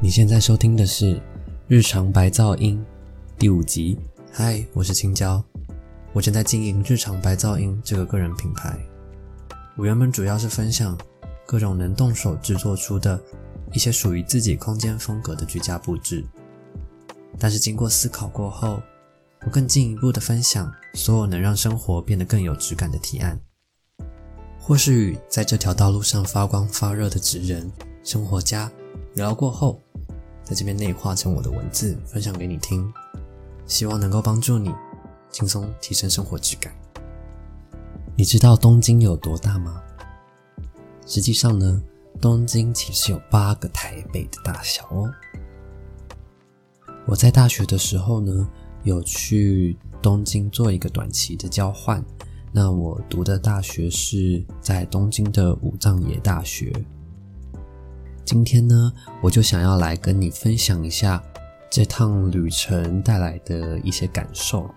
你现在收听的是《日常白噪音》第五集。嗨，我是青椒，我正在经营“日常白噪音”这个个人品牌。我原本主要是分享各种能动手制作出的一些属于自己空间风格的居家布置，但是经过思考过后，我更进一步的分享所有能让生活变得更有质感的提案，或是与在这条道路上发光发热的职人、生活家聊过后。在这边内化成我的文字，分享给你听，希望能够帮助你轻松提升生活质感。你知道东京有多大吗？实际上呢，东京其实有八个台北的大小哦。我在大学的时候呢，有去东京做一个短期的交换，那我读的大学是在东京的武藏野大学。今天呢，我就想要来跟你分享一下这趟旅程带来的一些感受。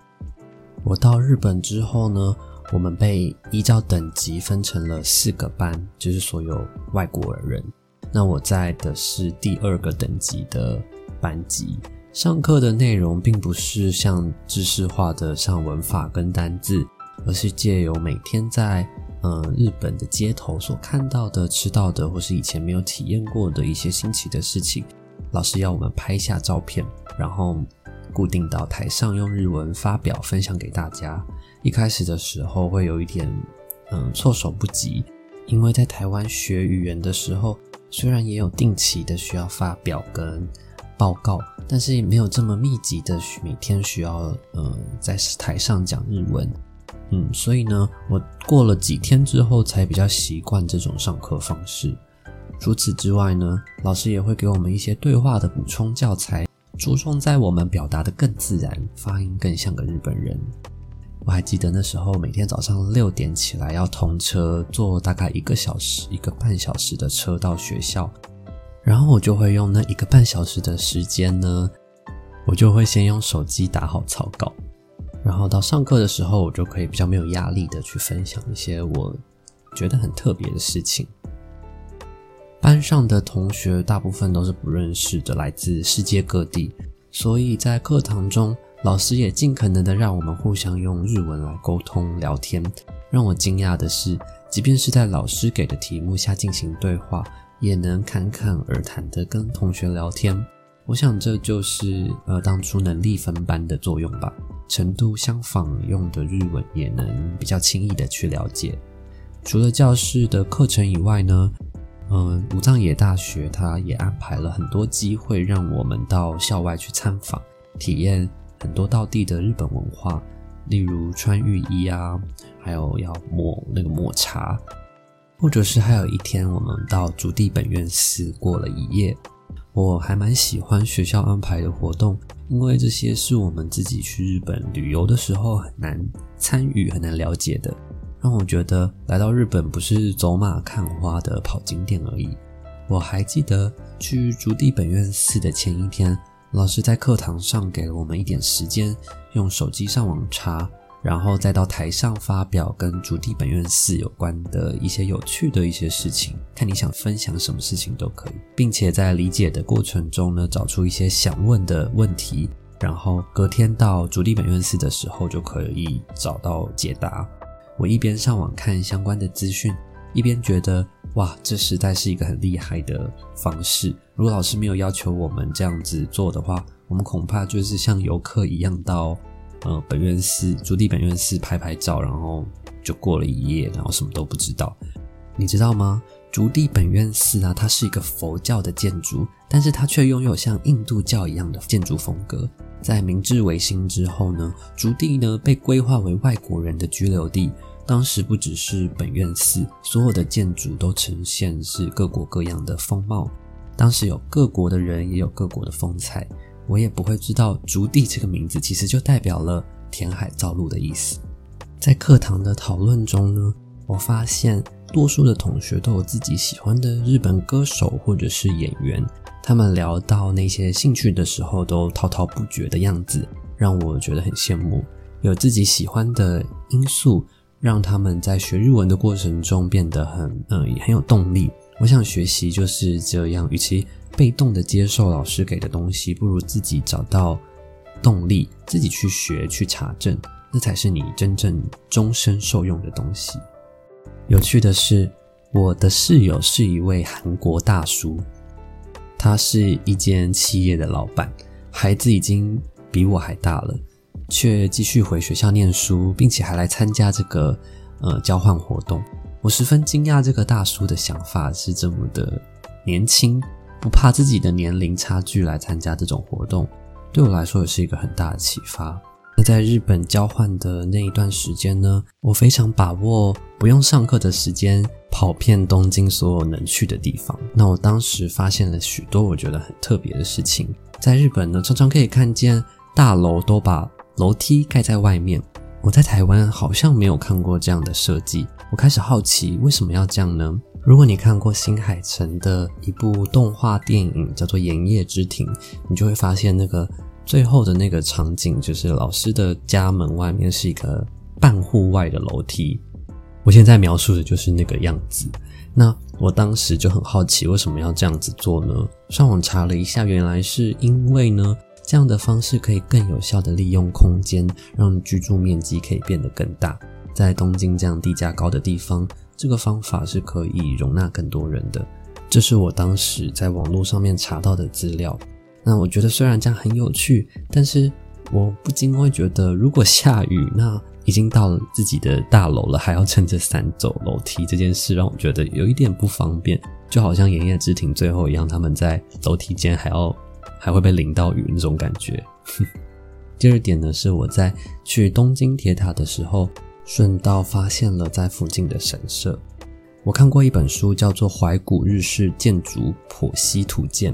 我到日本之后呢，我们被依照等级分成了四个班，就是所有外国人。那我在的是第二个等级的班级。上课的内容并不是像知识化的上文法跟单字，而是借由每天在嗯，日本的街头所看到的、吃到的，或是以前没有体验过的一些新奇的事情，老师要我们拍下照片，然后固定到台上用日文发表分享给大家。一开始的时候会有一点嗯措手不及，因为在台湾学语言的时候，虽然也有定期的需要发表跟报告，但是也没有这么密集的每天需要嗯在台上讲日文。嗯，所以呢，我过了几天之后才比较习惯这种上课方式。除此之外呢，老师也会给我们一些对话的补充教材，着重在我们表达的更自然，发音更像个日本人。我还记得那时候每天早上六点起来要通车，坐大概一个小时、一个半小时的车到学校，然后我就会用那一个半小时的时间呢，我就会先用手机打好草稿。然后到上课的时候，我就可以比较没有压力的去分享一些我觉得很特别的事情。班上的同学大部分都是不认识的，来自世界各地，所以在课堂中，老师也尽可能的让我们互相用日文来沟通聊天。让我惊讶的是，即便是在老师给的题目下进行对话，也能侃侃而谈的跟同学聊天。我想这就是呃当初能力分班的作用吧。程度相仿，用的日文也能比较轻易的去了解。除了教室的课程以外呢，嗯，武藏野大学它也安排了很多机会，让我们到校外去参访，体验很多道地的日本文化，例如穿浴衣啊，还有要抹那个抹茶，或者是还有一天我们到竹地本院寺过了一夜。我还蛮喜欢学校安排的活动，因为这些是我们自己去日本旅游的时候很难参与、很难了解的，让我觉得来到日本不是走马看花的跑景点而已。我还记得去竹地本院寺的前一天，老师在课堂上给了我们一点时间，用手机上网查。然后再到台上发表跟竹地本院寺有关的一些有趣的一些事情，看你想分享什么事情都可以，并且在理解的过程中呢，找出一些想问的问题，然后隔天到竹地本院寺的时候就可以找到解答。我一边上网看相关的资讯，一边觉得哇，这实在是一个很厉害的方式。如果老师没有要求我们这样子做的话，我们恐怕就是像游客一样到。呃，本院寺竹地本院寺拍拍照，然后就过了一夜，然后什么都不知道。你知道吗？竹地本院寺啊，它是一个佛教的建筑，但是它却拥有像印度教一样的建筑风格。在明治维新之后呢，竹地呢被规划为外国人的居留地。当时不只是本院寺，所有的建筑都呈现是各国各样的风貌。当时有各国的人，也有各国的风采。我也不会知道“竹地”这个名字其实就代表了填海造陆的意思。在课堂的讨论中呢，我发现多数的同学都有自己喜欢的日本歌手或者是演员。他们聊到那些兴趣的时候，都滔滔不绝的样子，让我觉得很羡慕。有自己喜欢的因素，让他们在学日文的过程中变得很嗯很有动力。我想学习就是这样，与其被动的接受老师给的东西，不如自己找到动力，自己去学、去查证，那才是你真正终身受用的东西。有趣的是，我的室友是一位韩国大叔，他是一间企业的老板，孩子已经比我还大了，却继续回学校念书，并且还来参加这个呃交换活动。我十分惊讶，这个大叔的想法是这么的年轻，不怕自己的年龄差距来参加这种活动，对我来说也是一个很大的启发。那在日本交换的那一段时间呢，我非常把握不用上课的时间，跑遍东京所有能去的地方。那我当时发现了许多我觉得很特别的事情。在日本呢，常常可以看见大楼都把楼梯盖在外面。我在台湾好像没有看过这样的设计。我开始好奇为什么要这样呢？如果你看过新海诚的一部动画电影叫做《炎夜之庭》，你就会发现那个。最后的那个场景就是老师的家门外面是一个半户外的楼梯，我现在描述的就是那个样子。那我当时就很好奇，为什么要这样子做呢？上网查了一下，原来是因为呢，这样的方式可以更有效的利用空间，让居住面积可以变得更大。在东京这样地价高的地方，这个方法是可以容纳更多人的。这是我当时在网络上面查到的资料。那我觉得虽然这样很有趣，但是我不禁会觉得，如果下雨，那已经到了自己的大楼了，还要撑着伞走楼梯，这件事让我觉得有一点不方便，就好像炎夜之庭最后一样，他们在楼梯间还要还会被淋到雨那种感觉。第二点呢，是我在去东京铁塔的时候，顺道发现了在附近的神社。我看过一本书，叫做《怀古日式建筑剖析图鉴》。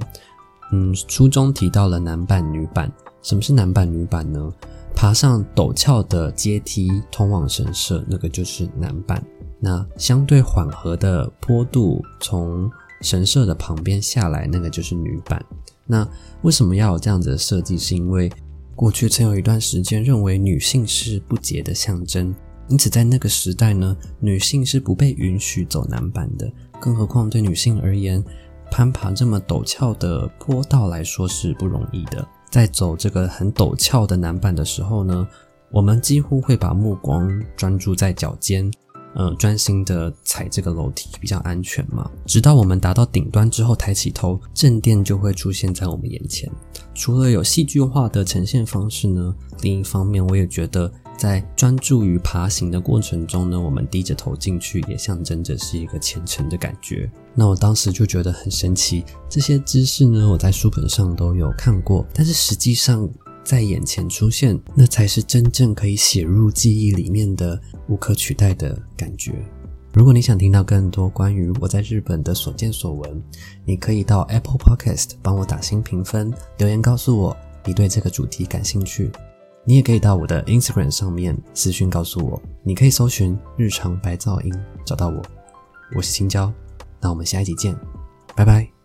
嗯，书中提到了男版、女版。什么是男版、女版呢？爬上陡峭的阶梯通往神社，那个就是男版。那相对缓和的坡度从神社的旁边下来，那个就是女版。那为什么要有这样子的设计？是因为过去曾有一段时间认为女性是不洁的象征，因此在那个时代呢，女性是不被允许走男版的。更何况对女性而言，攀爬这么陡峭的坡道来说是不容易的。在走这个很陡峭的南板的时候呢，我们几乎会把目光专注在脚尖，呃，专心的踩这个楼梯比较安全嘛。直到我们达到顶端之后，抬起头，正殿就会出现在我们眼前。除了有戏剧化的呈现方式呢，另一方面我也觉得。在专注于爬行的过程中呢，我们低着头进去，也象征着是一个虔诚的感觉。那我当时就觉得很神奇，这些知识呢，我在书本上都有看过，但是实际上在眼前出现，那才是真正可以写入记忆里面的无可取代的感觉。如果你想听到更多关于我在日本的所见所闻，你可以到 Apple Podcast 帮我打新评分，留言告诉我你对这个主题感兴趣。你也可以到我的 Instagram 上面私讯告诉我，你可以搜寻“日常白噪音”找到我，我是青椒，那我们下一集见，拜拜。